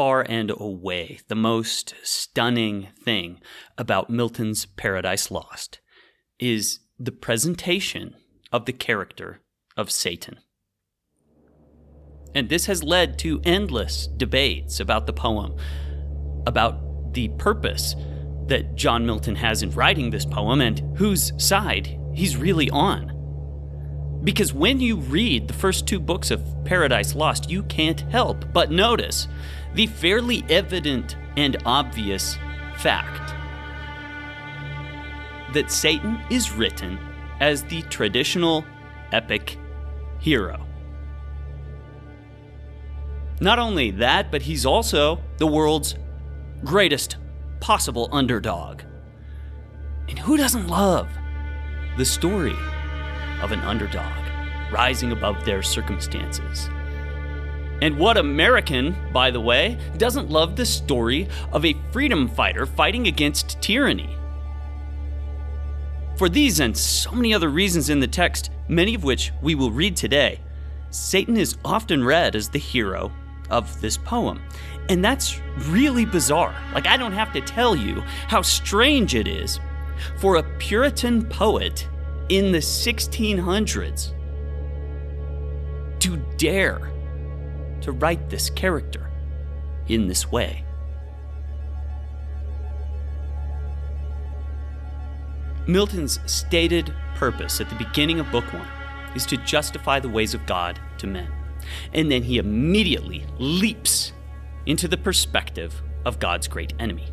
far and away the most stunning thing about Milton's Paradise Lost is the presentation of the character of Satan. And this has led to endless debates about the poem, about the purpose that John Milton has in writing this poem and whose side he's really on. Because when you read the first two books of Paradise Lost, you can't help but notice the fairly evident and obvious fact that Satan is written as the traditional epic hero. Not only that, but he's also the world's greatest possible underdog. And who doesn't love the story of an underdog rising above their circumstances? And what American, by the way, doesn't love the story of a freedom fighter fighting against tyranny? For these and so many other reasons in the text, many of which we will read today, Satan is often read as the hero of this poem. And that's really bizarre. Like, I don't have to tell you how strange it is for a Puritan poet in the 1600s to dare to write this character in this way. Milton's stated purpose at the beginning of Book One is to justify the ways of God to men. And then he immediately leaps into the perspective of God's great enemy.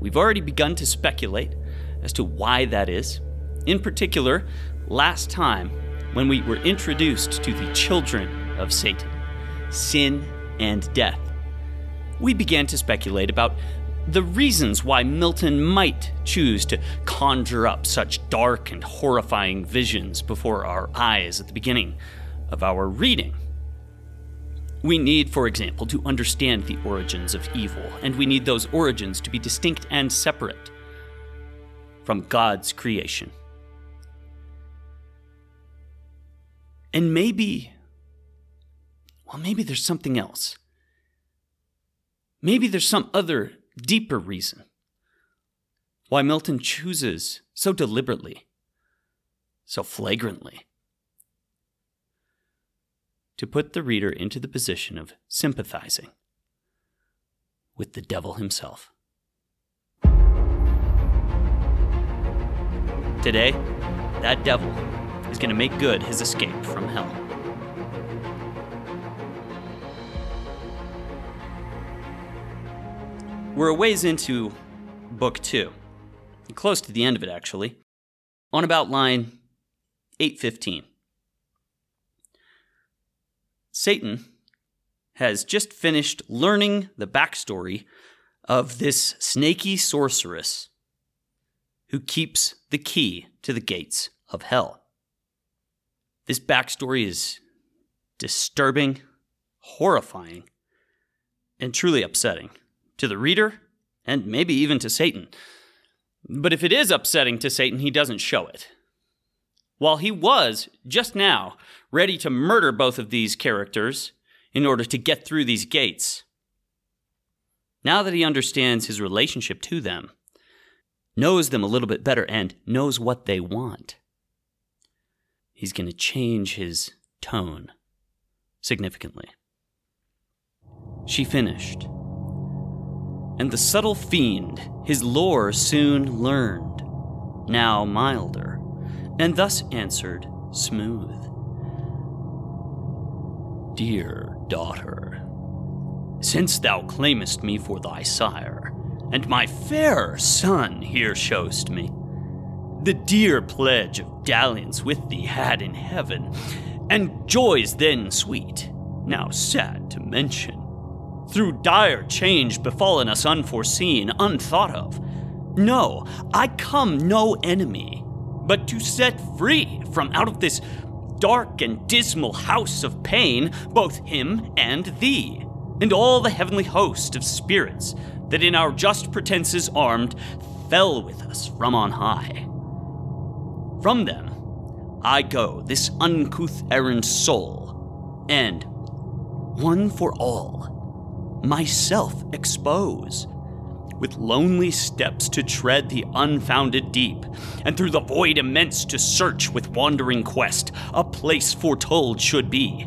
We've already begun to speculate as to why that is. In particular, last time when we were introduced to the children of Satan, sin and death, we began to speculate about the reasons why Milton might choose to conjure up such dark and horrifying visions before our eyes at the beginning of our reading. We need, for example, to understand the origins of evil, and we need those origins to be distinct and separate from God's creation. And maybe, well, maybe there's something else. Maybe there's some other deeper reason why Milton chooses so deliberately, so flagrantly, to put the reader into the position of sympathizing with the devil himself. Today, that devil is going to make good his escape from hell. We're a ways into book two, close to the end of it actually, on about line 815. Satan has just finished learning the backstory of this snaky sorceress who keeps the key to the gates of hell. This backstory is disturbing, horrifying, and truly upsetting to the reader, and maybe even to Satan. But if it is upsetting to Satan, he doesn't show it. While he was, just now, ready to murder both of these characters in order to get through these gates, now that he understands his relationship to them, knows them a little bit better, and knows what they want, he's going to change his tone significantly. She finished. And the subtle fiend his lore soon learned, now milder, and thus answered smooth. Dear daughter, since thou claimest me for thy sire, and my fair son here showst me, the dear pledge of dalliance with thee had in heaven, and joys then sweet, now sad to mention, through dire change befallen us unforeseen, unthought of. No, I come no enemy, but to set free from out of this dark and dismal house of pain both him and thee, and all the heavenly host of spirits that in our just pretenses armed fell with us from on high. From them I go, this uncouth errant soul, and one for all, myself expose, with lonely steps to tread the unfounded deep, and through the void immense to search with wandering quest a place foretold should be.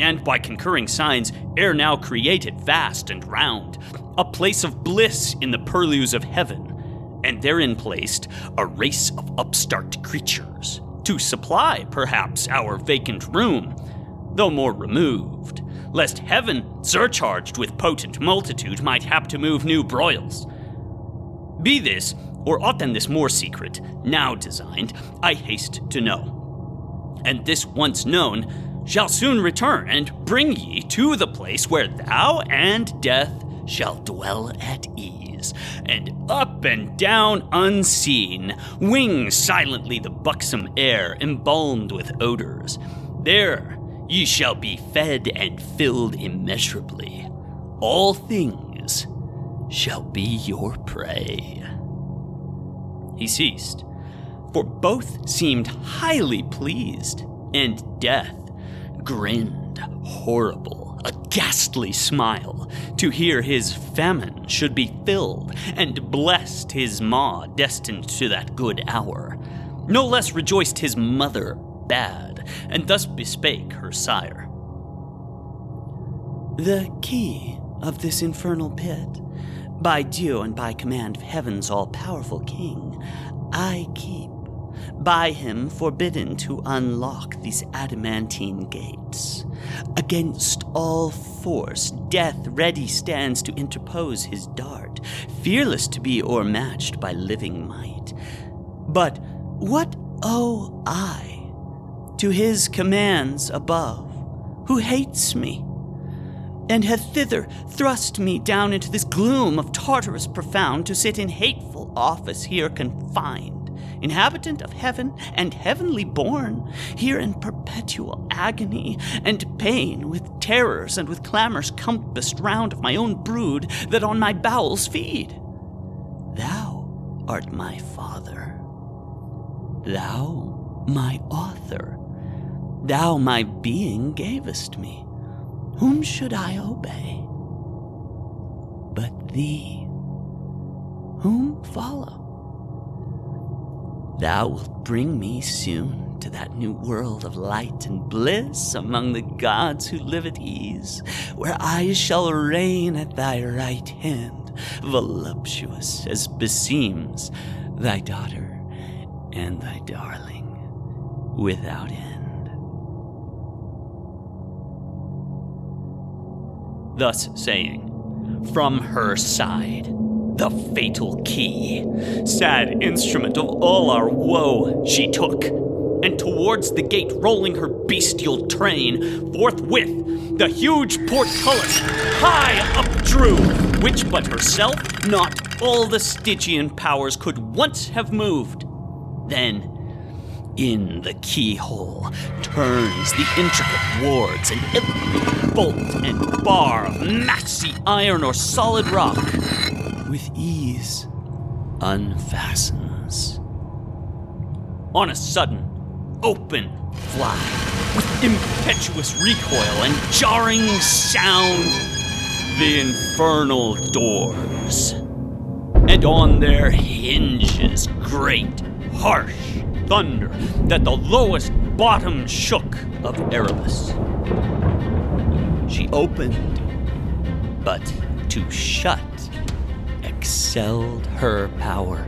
And by concurring signs, ere now created vast and round, a place of bliss in the purlieus of heaven, and therein placed a race of upstart creatures, to supply, perhaps, our vacant room, though more removed, lest heaven, surcharged with potent multitude, might hap to move new broils. Be this, or aught than this more secret, now designed, I haste to know. And this once known, shall soon return and bring ye to the place where thou and death shall dwell at ease, and up and down unseen, wing silently the buxom air embalmed with odors. There ye shall be fed and filled immeasurably. All things shall be your prey. He ceased, for both seemed highly pleased, and death grinned horrible, a ghastly smile, to hear his famine should be filled, and blessed his maw destined to that good hour. No less rejoiced his mother bad, and thus bespake her sire. The key of this infernal pit, by due and by command of heaven's all powerful king, I keep by him forbidden to unlock these adamantine gates. Against all force, death ready stands to interpose his dart, fearless to be o'ermatched by living might. But what owe I to his commands above, who hates me? and hath thither thrust me down into this gloom of Tartarus profound to sit in hateful office here confined inhabitant of heaven and heavenly born, here in perpetual agony and pain, with terrors and with clamors compassed round of my own brood that on my bowels feed. Thou art my father, thou my author, thou my being gavest me. Whom should I obey? But thee, whom follow? Thou wilt bring me soon to that new world of light and bliss among the gods who live at ease, where I shall reign at thy right hand, voluptuous as beseems thy daughter and thy darling, without end. Thus saying, from her side, the fatal key. Sad instrument of all our woe, she took. And towards the gate, rolling her bestial train, forthwith the huge portcullis high up drew, which but herself, not all the Stygian powers could once have moved. Then, in the keyhole turns the intricate wards, and every bolt and bar of massy iron or solid rock with ease unfastens. On a sudden, open fly, with impetuous recoil and jarring sound, the infernal doors. And on their hinges, great, harsh thunder that the lowest bottom shook of Erebus. She opened, but to shut excelled her power.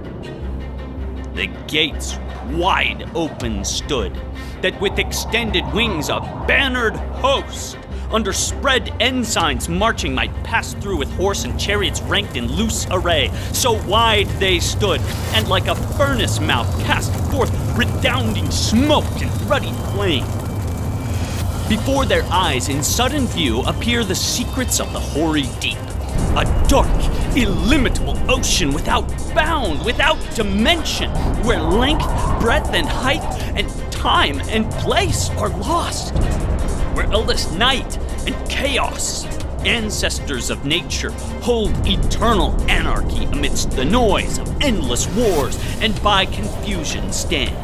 The gates wide open stood, that with extended wings a bannered host, under spread ensigns marching, might pass through with horse and chariots ranked in loose array. So wide they stood, and like a furnace mouth cast forth redounding smoke and ruddy flame. Before their eyes, in sudden view, appear the secrets of the hoary deep a dark, illimitable ocean without bound, without dimension, where length, breadth, and height, and time and place are lost. Where endless night and chaos, ancestors of nature, hold eternal anarchy amidst the noise of endless wars, and by confusion stand.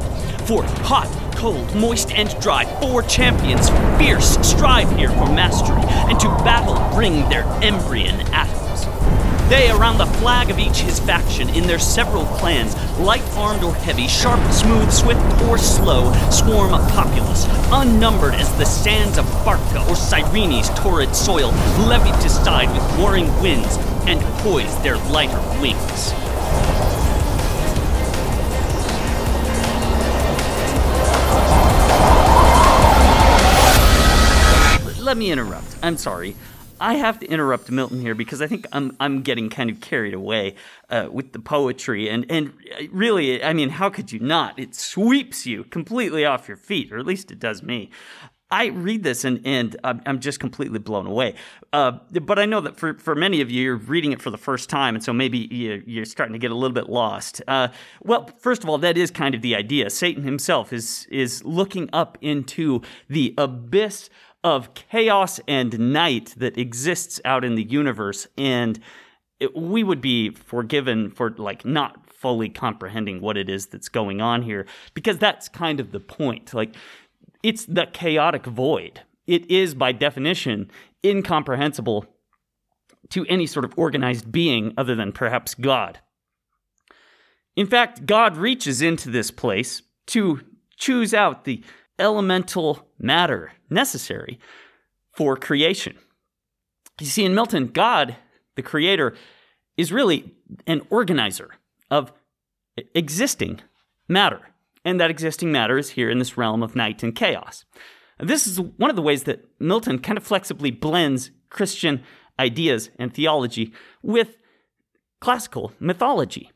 For hot, cold, moist, and dry, four champions, fierce, strive here for mastery, and to battle bring their embryon. They, around the flag of each his faction, in their several clans, light armed or heavy, sharp, smooth, swift, or slow, swarm a populace, unnumbered as the sands of Barca or Cyrene's torrid soil, levied to side with warring winds, and poise their lighter wings. let me interrupt. I'm sorry. I have to interrupt Milton here because I think I'm I'm getting kind of carried away uh, with the poetry and and really I mean how could you not? It sweeps you completely off your feet, or at least it does me. I read this and and I'm just completely blown away. Uh, but I know that for, for many of you, you're reading it for the first time, and so maybe you're starting to get a little bit lost. Uh, well, first of all, that is kind of the idea. Satan himself is is looking up into the abyss of chaos and night that exists out in the universe and it, we would be forgiven for like not fully comprehending what it is that's going on here because that's kind of the point. Like it's the chaotic void. It is by definition incomprehensible to any sort of organized being other than perhaps god. In fact god reaches into this place to choose out the elemental matter necessary for creation. You see, in Milton, God, the creator, is really an organizer of existing matter. And that existing matter is here in this realm of night and chaos. This is one of the ways that Milton kind of flexibly blends Christian ideas and theology with classical mythology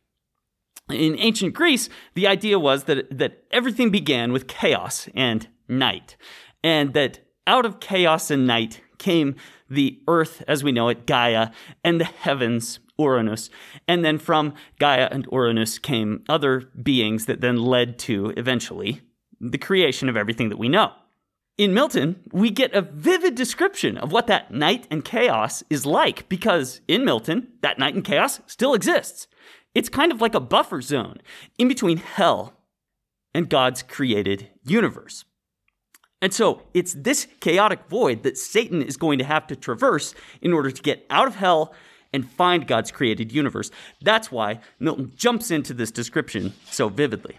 in ancient Greece, the idea was that, that everything began with chaos and night, and that out of chaos and night came the earth as we know it, Gaia, and the heavens, Uranus. And then from Gaia and Uranus came other beings that then led to, eventually, the creation of everything that we know. In Milton, we get a vivid description of what that night and chaos is like because in Milton, that night and chaos still exists. It's kind of like a buffer zone in between hell and God's created universe. And so it's this chaotic void that Satan is going to have to traverse in order to get out of hell and find God's created universe. That's why Milton jumps into this description so vividly.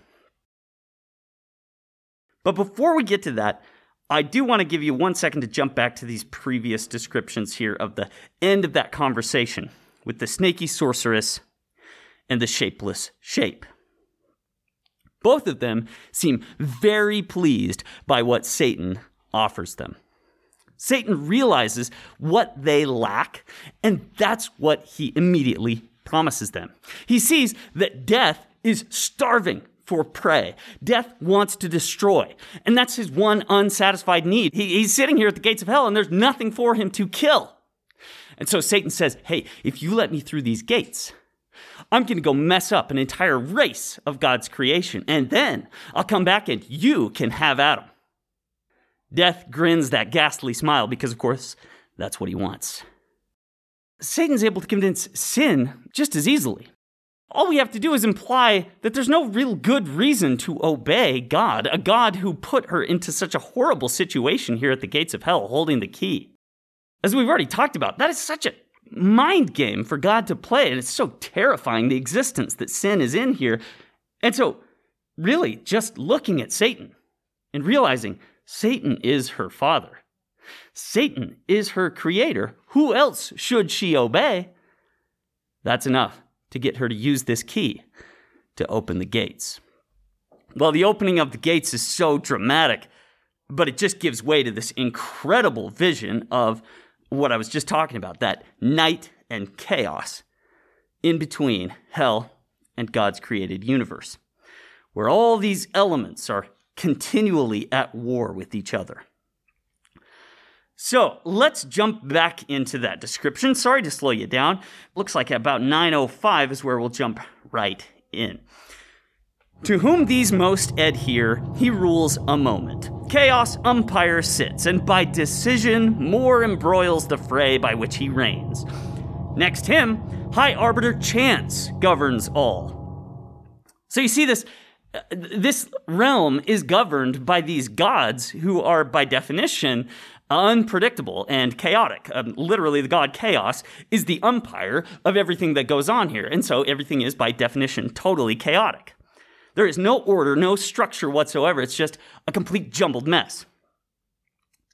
But before we get to that, I do want to give you one second to jump back to these previous descriptions here of the end of that conversation with the snaky sorceress and the shapeless shape. Both of them seem very pleased by what Satan offers them. Satan realizes what they lack, and that's what he immediately promises them. He sees that death is starving for prey. Death wants to destroy, and that's his one unsatisfied need. He, he's sitting here at the gates of hell, and there's nothing for him to kill. And so Satan says, Hey, if you let me through these gates, I'm going to go mess up an entire race of God's creation, and then I'll come back and you can have Adam. Death grins that ghastly smile because, of course, that's what he wants. Satan's able to convince sin just as easily. All we have to do is imply that there's no real good reason to obey God, a God who put her into such a horrible situation here at the gates of hell holding the key. As we've already talked about, that is such a mind game for God to play. And it's so terrifying the existence that sin is in here. And so, really, just looking at Satan and realizing Satan is her father, Satan is her creator. Who else should she obey? That's enough to get her to use this key to open the gates. Well, the opening of the gates is so dramatic, but it just gives way to this incredible vision of what I was just talking about that night and chaos in between hell and God's created universe, where all these elements are continually at war with each other. So let's jump back into that description. Sorry to slow you down. Looks like about 905 is where we'll jump right in. To whom these most adhere, he rules a moment. Chaos umpire sits, and by decision more embroils the fray by which he reigns. Next him, high arbiter chance governs all. So you see this this realm is governed by these gods who are, by definition, unpredictable and chaotic. Um, literally, the god Chaos is the umpire of everything that goes on here. And so everything is, by definition, totally chaotic. There is no order, no structure whatsoever. It's just a complete jumbled mess.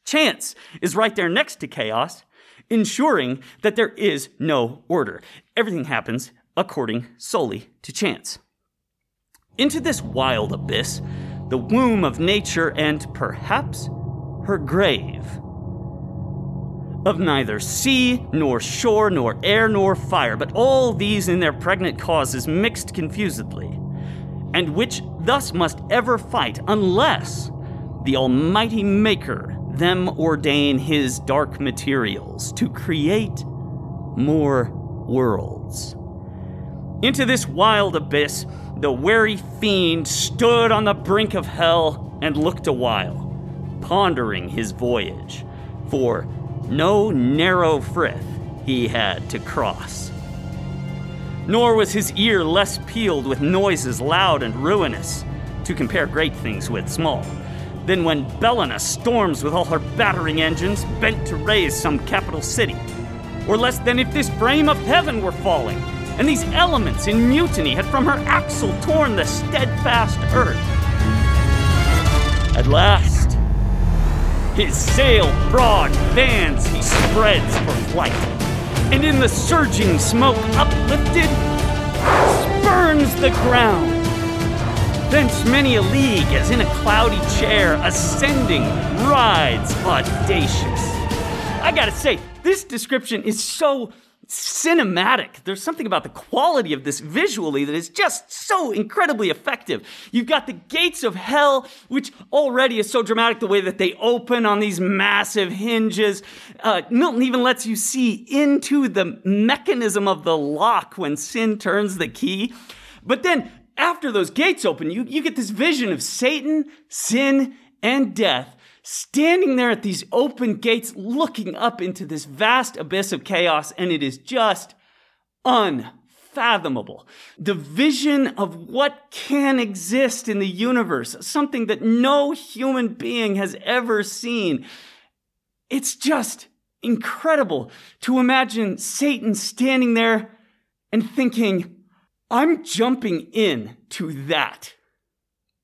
Chance is right there next to chaos, ensuring that there is no order. Everything happens according solely to chance. Into this wild abyss, the womb of nature and perhaps her grave. Of neither sea, nor shore, nor air, nor fire, but all these in their pregnant causes mixed confusedly, and which thus must ever fight, unless the Almighty Maker them ordain his dark materials to create more worlds. Into this wild abyss, the wary fiend stood on the brink of hell and looked a while, pondering his voyage, for no narrow frith he had to cross. Nor was his ear less pealed with noises loud and ruinous, to compare great things with small than when Bellona storms with all her battering engines bent to raise some capital city. Or less than if this frame of heaven were falling, and these elements in mutiny had from her axle torn the steadfast earth. At last, his sail broad fans he spreads for flight, and in the surging smoke uplifted, spurns the ground Thence many a league, as in a cloudy chair, ascending, rides audacious. I gotta say, this description is so cinematic. There's something about the quality of this visually that is just so incredibly effective. You've got the gates of hell, which already is so dramatic the way that they open on these massive hinges. Uh, Milton even lets you see into the mechanism of the lock when sin turns the key. But then after those gates open, you, you get this vision of Satan, sin, and death standing there at these open gates, looking up into this vast abyss of chaos, and it is just unfathomable. The vision of what can exist in the universe, something that no human being has ever seen. It's just incredible to imagine Satan standing there and thinking, I'm jumping in to that.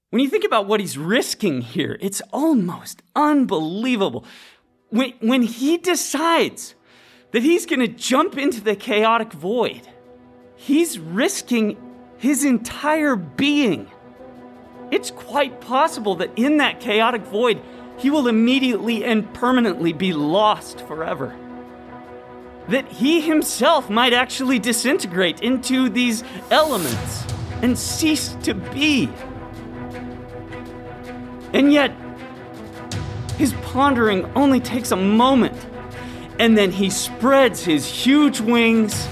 When you think about what he's risking here, it's almost unbelievable. When, when he decides that he's going to jump into the chaotic void, he's risking his entire being. It's quite possible that in that chaotic void, he will immediately and permanently be lost forever that he himself might actually disintegrate into these elements and cease to be. And yet, his pondering only takes a moment, and then he spreads his huge wings.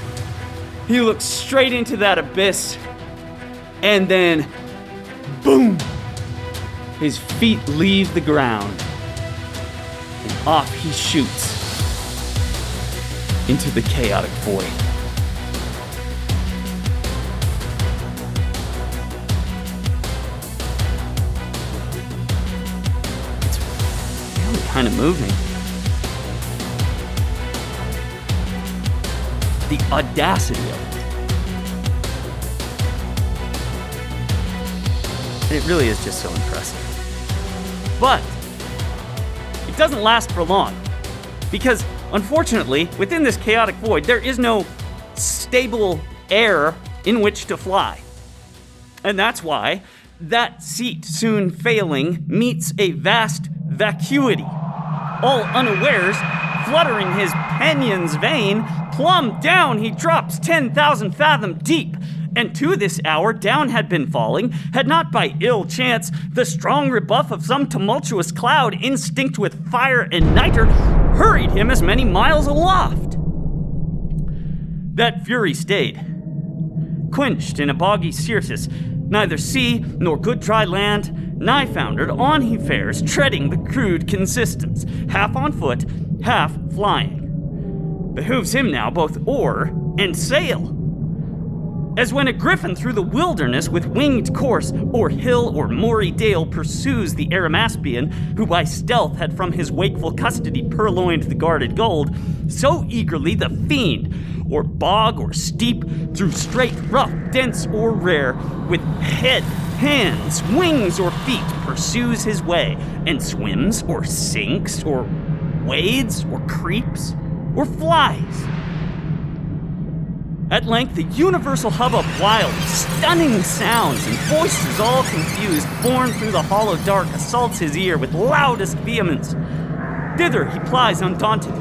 He looks straight into that abyss, and then, boom! His feet leave the ground, and off he shoots into the chaotic void. Kind of moving. The audacity of it. It really is just so impressive. But it doesn't last for long because Unfortunately, within this chaotic void, there is no stable air in which to fly. And that's why that seat, soon failing, meets a vast vacuity. All unawares, fluttering his pinions vain, plumb down he drops 10,000 fathom deep, and to this hour down had been falling, had not by ill chance the strong rebuff of some tumultuous cloud, instinct with fire and nitre, hurried him as many miles aloft. That fury stayed, quenched in a boggy Syrtis, neither sea nor good dry land, nigh foundered, on he fares, treading the crude consistence, half on foot, half flying. Behooves him now both oar and sail As when a griffin through the wilderness with winged course, or hill or moory dale pursues the Arimaspian, who by stealth had from his wakeful custody purloined the guarded gold, so eagerly the fiend, or bog or steep, through straight, rough, dense, or rare, with head, hands, wings, or feet pursues his way, and swims, or sinks, or wades, or creeps, or flies. At length, the universal hubbub wild, stunning sounds and voices all confused, borne through the hollow dark, assaults his ear with loudest vehemence. Thither he plies undaunted,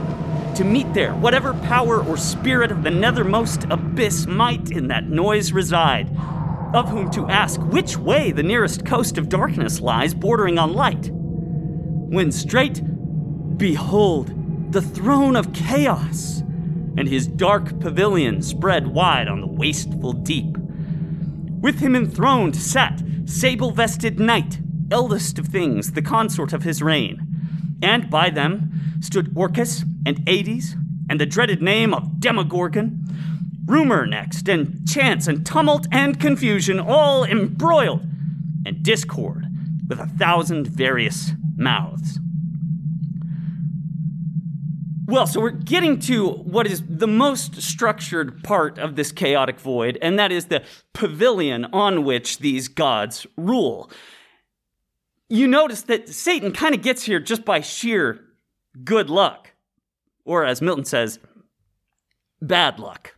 to meet there whatever power or spirit of the nethermost abyss might in that noise reside, of whom to ask which way the nearest coast of darkness lies bordering on light. When straight, behold, the throne of chaos and his dark pavilion spread wide on the wasteful deep. With him enthroned sat sable vested Night, eldest of things, the consort of his reign. And by them stood Orcus and Ades, and the dreaded name of Demogorgon. Rumor next, and chance, and tumult, and confusion, all embroiled, and discord with a thousand various mouths. Well, so we're getting to what is the most structured part of this chaotic void, and that is the pavilion on which these gods rule. You notice that Satan kind of gets here just by sheer good luck, or as Milton says, bad luck.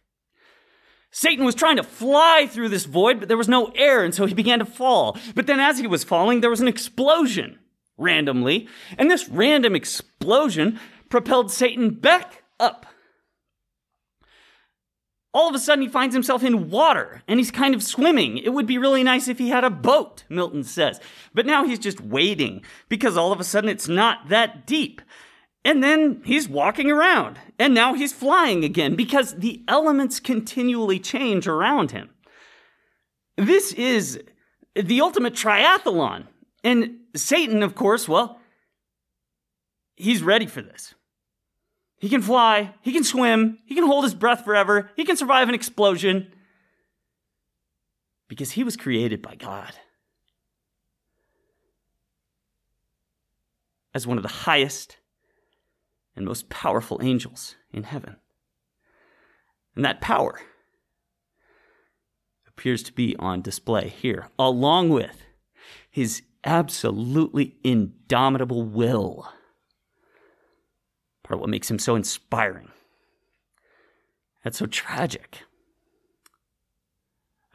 Satan was trying to fly through this void, but there was no air, and so he began to fall. But then, as he was falling, there was an explosion randomly, and this random explosion propelled Satan back up. All of a sudden, he finds himself in water and he's kind of swimming. It would be really nice if he had a boat, Milton says. But now he's just wading because all of a sudden it's not that deep. And then he's walking around and now he's flying again because the elements continually change around him. This is the ultimate triathlon. And Satan, of course, well, he's ready for this. He can fly, he can swim, he can hold his breath forever, he can survive an explosion. Because he was created by God. As one of the highest and most powerful angels in heaven. And that power appears to be on display here, along with his absolutely indomitable will part of what makes him so inspiring. That's so tragic.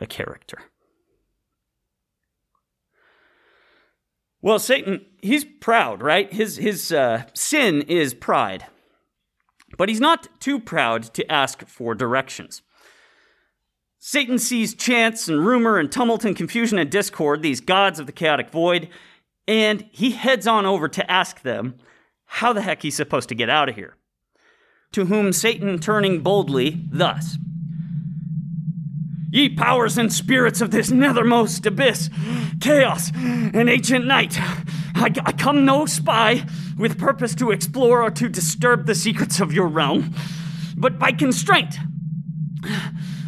A character. Well, Satan, he's proud, right? His, his uh, sin is pride. But he's not too proud to ask for directions. Satan sees chance and rumor and tumult and confusion and discord, these gods of the chaotic void, and he heads on over to ask them how the heck he's supposed to get out of here. To whom Satan turning boldly, thus Ye powers and spirits of this nethermost abyss, chaos and ancient night, I, I come no spy with purpose to explore or to disturb the secrets of your realm, but by constraint,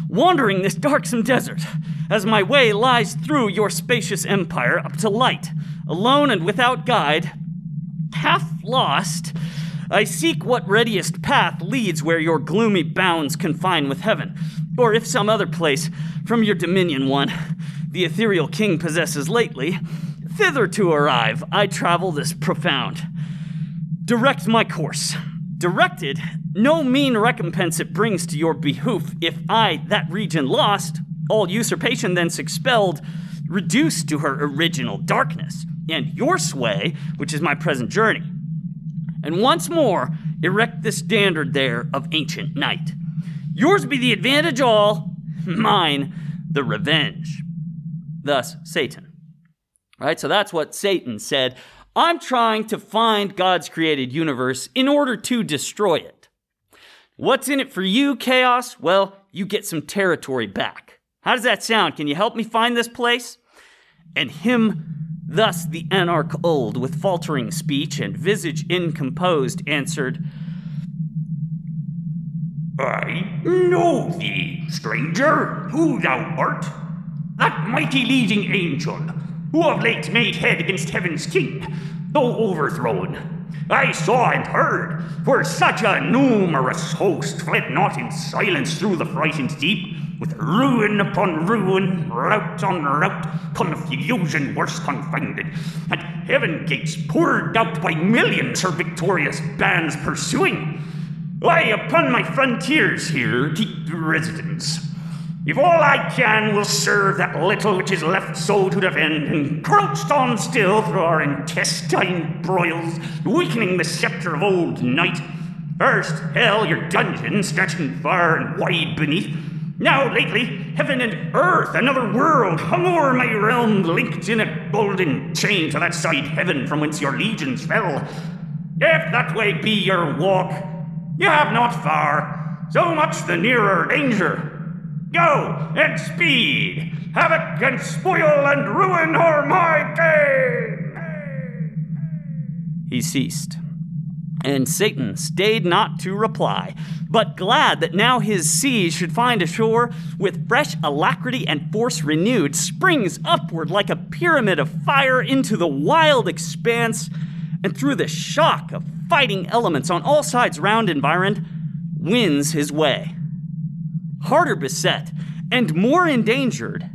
wandering this darksome desert, as my way lies through your spacious empire up to light, alone and without guide, half lost, I seek what readiest path leads where your gloomy bounds confine with heaven, or if some other place from your dominion one the ethereal king possesses lately, thither to arrive I travel this profound. Direct my course. Directed, no mean recompense it brings to your behoof if I, that region lost, all usurpation thence expelled, reduced to her original darkness and your sway, which is my present journey. And once more, erect the standard there of ancient night. Yours be the advantage all, mine the revenge. Thus, Satan. Right? So that's what Satan said. I'm trying to find God's created universe in order to destroy it. What's in it for you, Chaos? Well, you get some territory back. How does that sound? Can you help me find this place? And him Thus the anarch old, with faltering speech and visage incomposed, answered, I know thee, stranger, who thou art. That mighty leading angel, who of late made head against heaven's king, though overthrown. I saw and heard, for such a numerous host fled not in silence through the frightened deep, with ruin upon ruin, rout on rout, confusion worse confounded, and heaven gates poured out by millions her victorious bands pursuing. I upon my frontiers here keep residence. If all I can will serve that little which is left so to defend, and on still through our intestine broils, weakening the scepter of old night. First, hell, your dungeon, stretching far and wide beneath. Now, lately, heaven and earth, another world, hung o'er my realm, linked in a golden chain to that side heaven from whence your legions fell. If that way be your walk, you have not far, so much the nearer danger. Go and speed, havoc and spoil and ruin are my gain. He ceased. And Satan stayed not to reply, but glad that now his siege should find a shore, with fresh alacrity and force renewed, springs upward like a pyramid of fire into the wild expanse, and through the shock of fighting elements on all sides round environed, wins his way. Harder beset and more endangered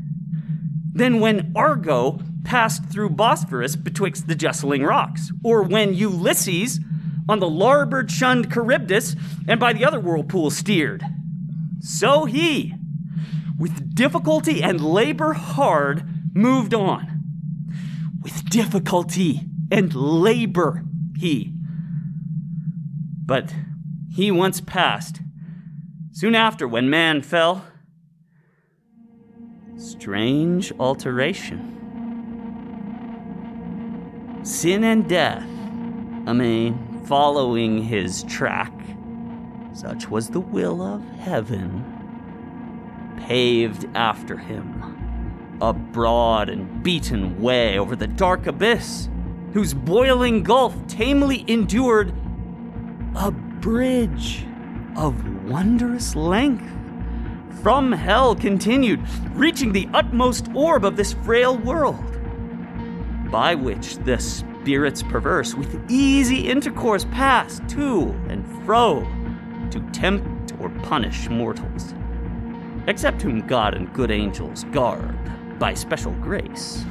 than when Argo passed through Bosphorus betwixt the justling rocks, or when Ulysses on the larboard shunned Charybdis and by the other whirlpool steered. So he, with difficulty and labor hard, moved on. With difficulty and labor, he. But he once passed, soon after when man fell, strange alteration. Sin and death, amain, following his track. Such was the will of heaven, paved after him a broad and beaten way over the dark abyss, whose boiling gulf tamely endured a bridge of wondrous length. From hell continued, reaching the utmost orb of this frail world, by which the spirits perverse with easy intercourse pass to and fro to tempt or punish mortals, except whom God and good angels guard by special grace.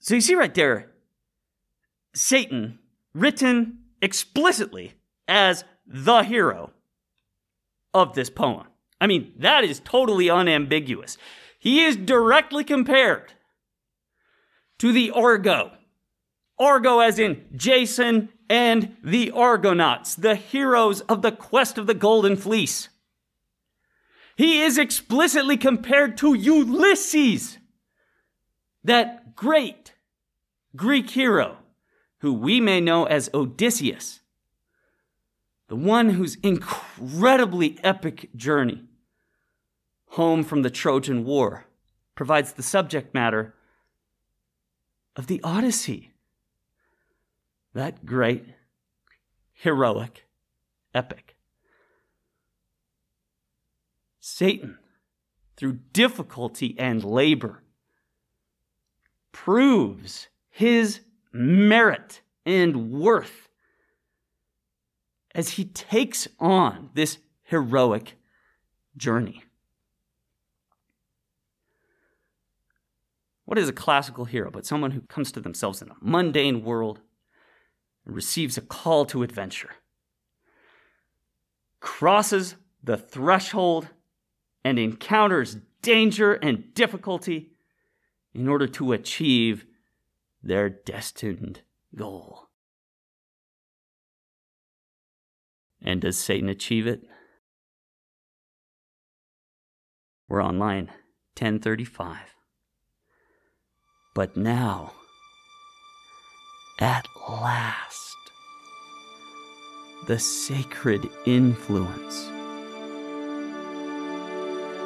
So you see right there, Satan written explicitly as the hero of this poem. I mean, that is totally unambiguous. He is directly compared to the Argo. Argo, as in Jason and the Argonauts, the heroes of the quest of the Golden Fleece. He is explicitly compared to Ulysses, that great Greek hero who we may know as Odysseus, the one whose incredibly epic journey home from the Trojan War provides the subject matter of the Odyssey. That great, heroic epic. Satan, through difficulty and labor, proves his merit and worth as he takes on this heroic journey. What is a classical hero but someone who comes to themselves in a mundane world and receives a call to adventure? Crosses the threshold and encounters danger and difficulty in order to achieve their destined goal. And does Satan achieve it? We're on line 1035. But now, at last, the sacred influence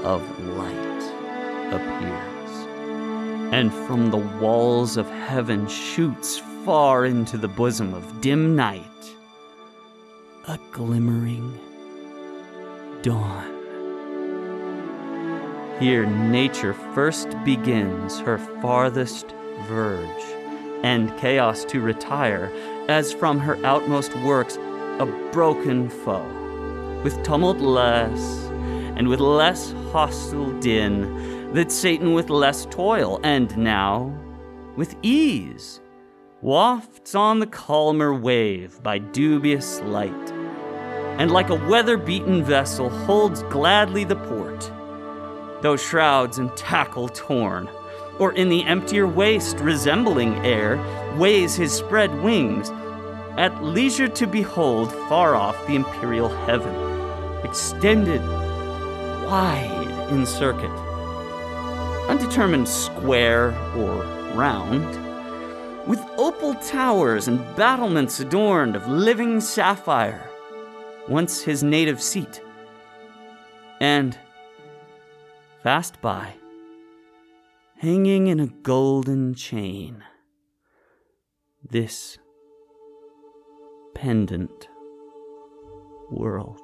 of light appears, and from the walls of heaven shoots far into the bosom of dim night a glimmering dawn. Here, nature first begins her farthest verge, and chaos to retire, as from her outmost works a broken foe, with tumult less, and with less hostile din, that Satan with less toil, and now with ease wafts on the calmer wave by dubious light, and like a weather beaten vessel holds gladly the port though shrouds and tackle torn, or in the emptier waste resembling air, weighs his spread wings, at leisure to behold far off the empyreal heaven, extended wide in circuit, undetermined square or round, with opal towers and battlements adorned of living sapphire, once his native seat, and fast by, hanging in a golden chain. This pendant world.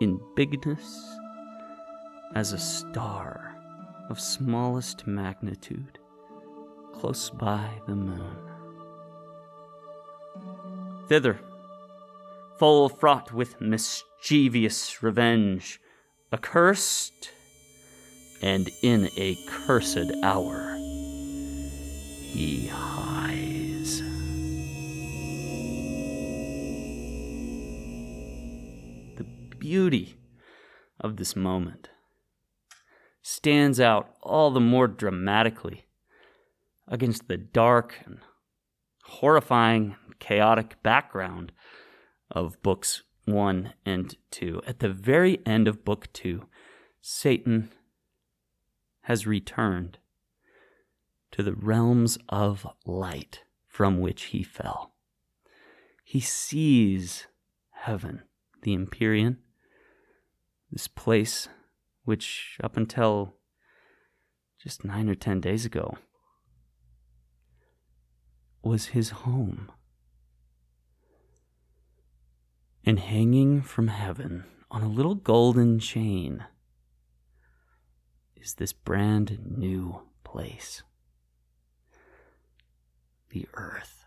In bigness as a star of smallest magnitude, close by the moon. Thither, full fraught with mischievous revenge, accursed, and in a cursed hour he hies. The beauty of this moment stands out all the more dramatically against the dark and horrifying, chaotic background of books one and two. At the very end of book two, Satan has returned to the realms of light from which he fell. He sees heaven, the Empyrean, this place which, up until just nine or ten days ago, was his home and hanging from heaven on a little golden chain is this brand new place the earth.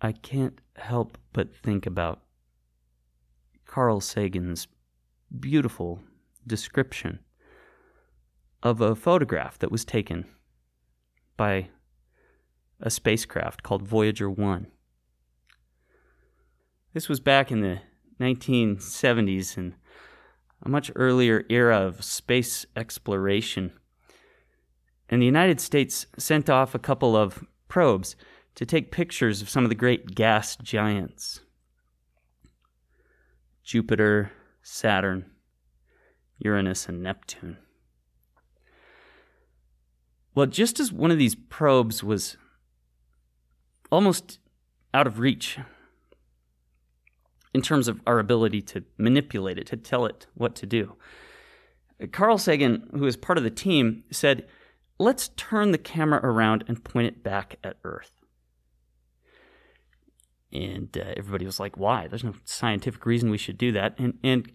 I can't help but think about Carl Sagan's beautiful description of a photograph that was taken by a spacecraft called Voyager 1 this was back in the 1970s and a much earlier era of space exploration. And the United States sent off a couple of probes to take pictures of some of the great gas giants Jupiter, Saturn, Uranus, and Neptune. Well, just as one of these probes was almost out of reach in terms of our ability to manipulate it, to tell it what to do. Carl Sagan, who is part of the team, said, Let's turn the camera around and point it back at Earth. And uh, everybody was like, Why? There's no scientific reason we should do that. And, and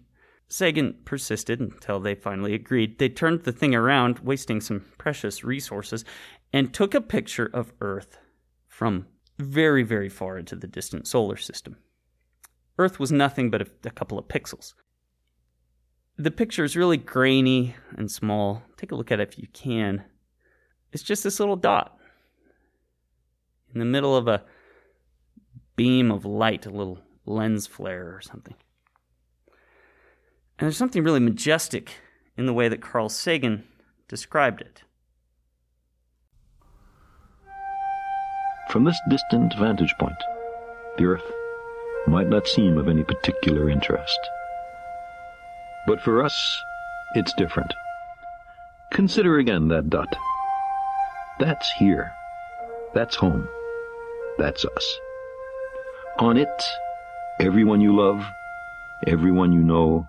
Sagan persisted until they finally agreed. They turned the thing around, wasting some precious resources, and took a picture of Earth from very, very far into the distant solar system. Earth was nothing but a, a couple of pixels. The picture is really grainy and small. Take a look at it if you can. It's just this little dot in the middle of a beam of light, a little lens flare or something. And there's something really majestic in the way that Carl Sagan described it. From this distant vantage point, the Earth might not seem of any particular interest. But for us, it's different. Consider again that dot. That's here. That's home. That's us. On it, everyone you love, everyone you know,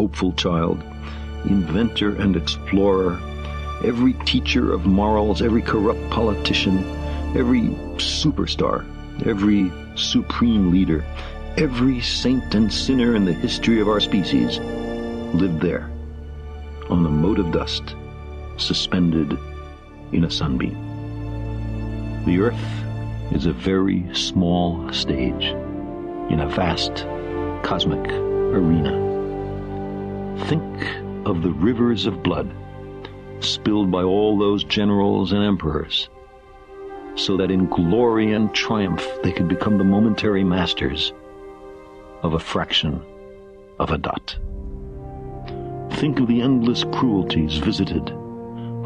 hopeful child, inventor and explorer, every teacher of morals, every corrupt politician, every superstar, every supreme leader, every saint and sinner in the history of our species lived there, on the mote of dust, suspended in a sunbeam. The earth is a very small stage in a vast cosmic arena. Think of the rivers of blood spilled by all those generals and emperors, so that in glory and triumph they could become the momentary masters of a fraction of a dot. Think of the endless cruelties visited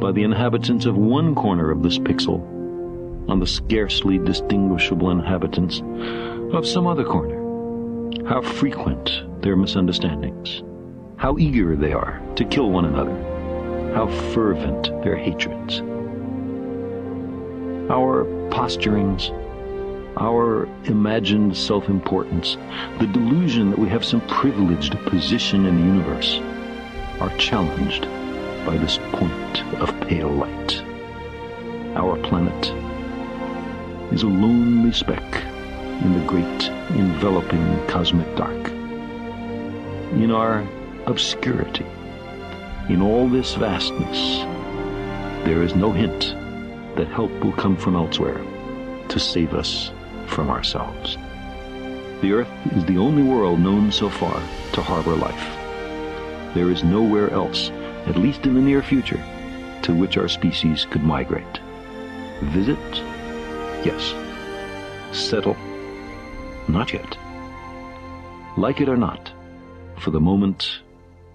by the inhabitants of one corner of this pixel on the scarcely distinguishable inhabitants of some other corner. How frequent their misunderstandings, how eager they are to kill one another, how fervent their hatreds. Our posturings, our imagined self importance, the delusion that we have some privileged position in the universe, are challenged by this point of pale light. Our planet is a lonely speck in the great enveloping cosmic dark. In our obscurity, in all this vastness, there is no hint that help will come from elsewhere to save us from ourselves. The Earth is the only world known so far to harbor life. There is nowhere else, at least in the near future, to which our species could migrate. Visit? Yes. Settle? Not yet. Like it or not, for the moment,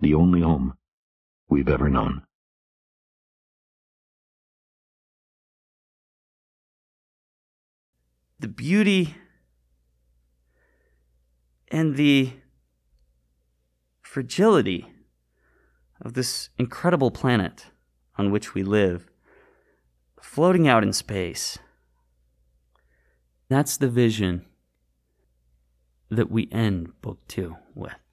the only home we've ever known. The beauty and the fragility of this incredible planet on which we live, floating out in space. That's the vision that we end Book Two with.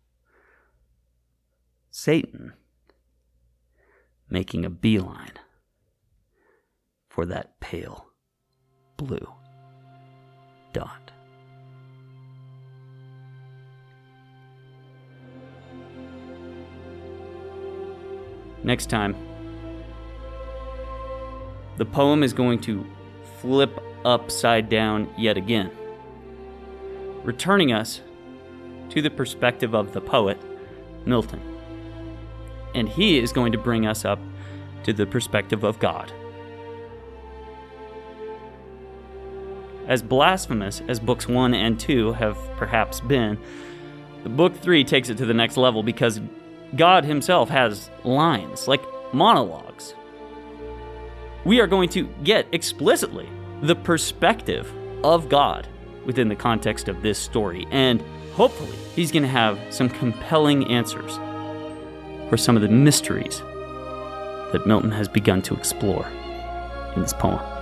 Satan making a beeline for that pale blue dot. Next time, the poem is going to flip upside down yet again, returning us to the perspective of the poet, Milton. And he is going to bring us up to the perspective of God. As blasphemous as books 1 and 2 have perhaps been, the book 3 takes it to the next level because God Himself has lines, like monologues. We are going to get explicitly the perspective of God within the context of this story, and hopefully, He's going to have some compelling answers for some of the mysteries that Milton has begun to explore in this poem.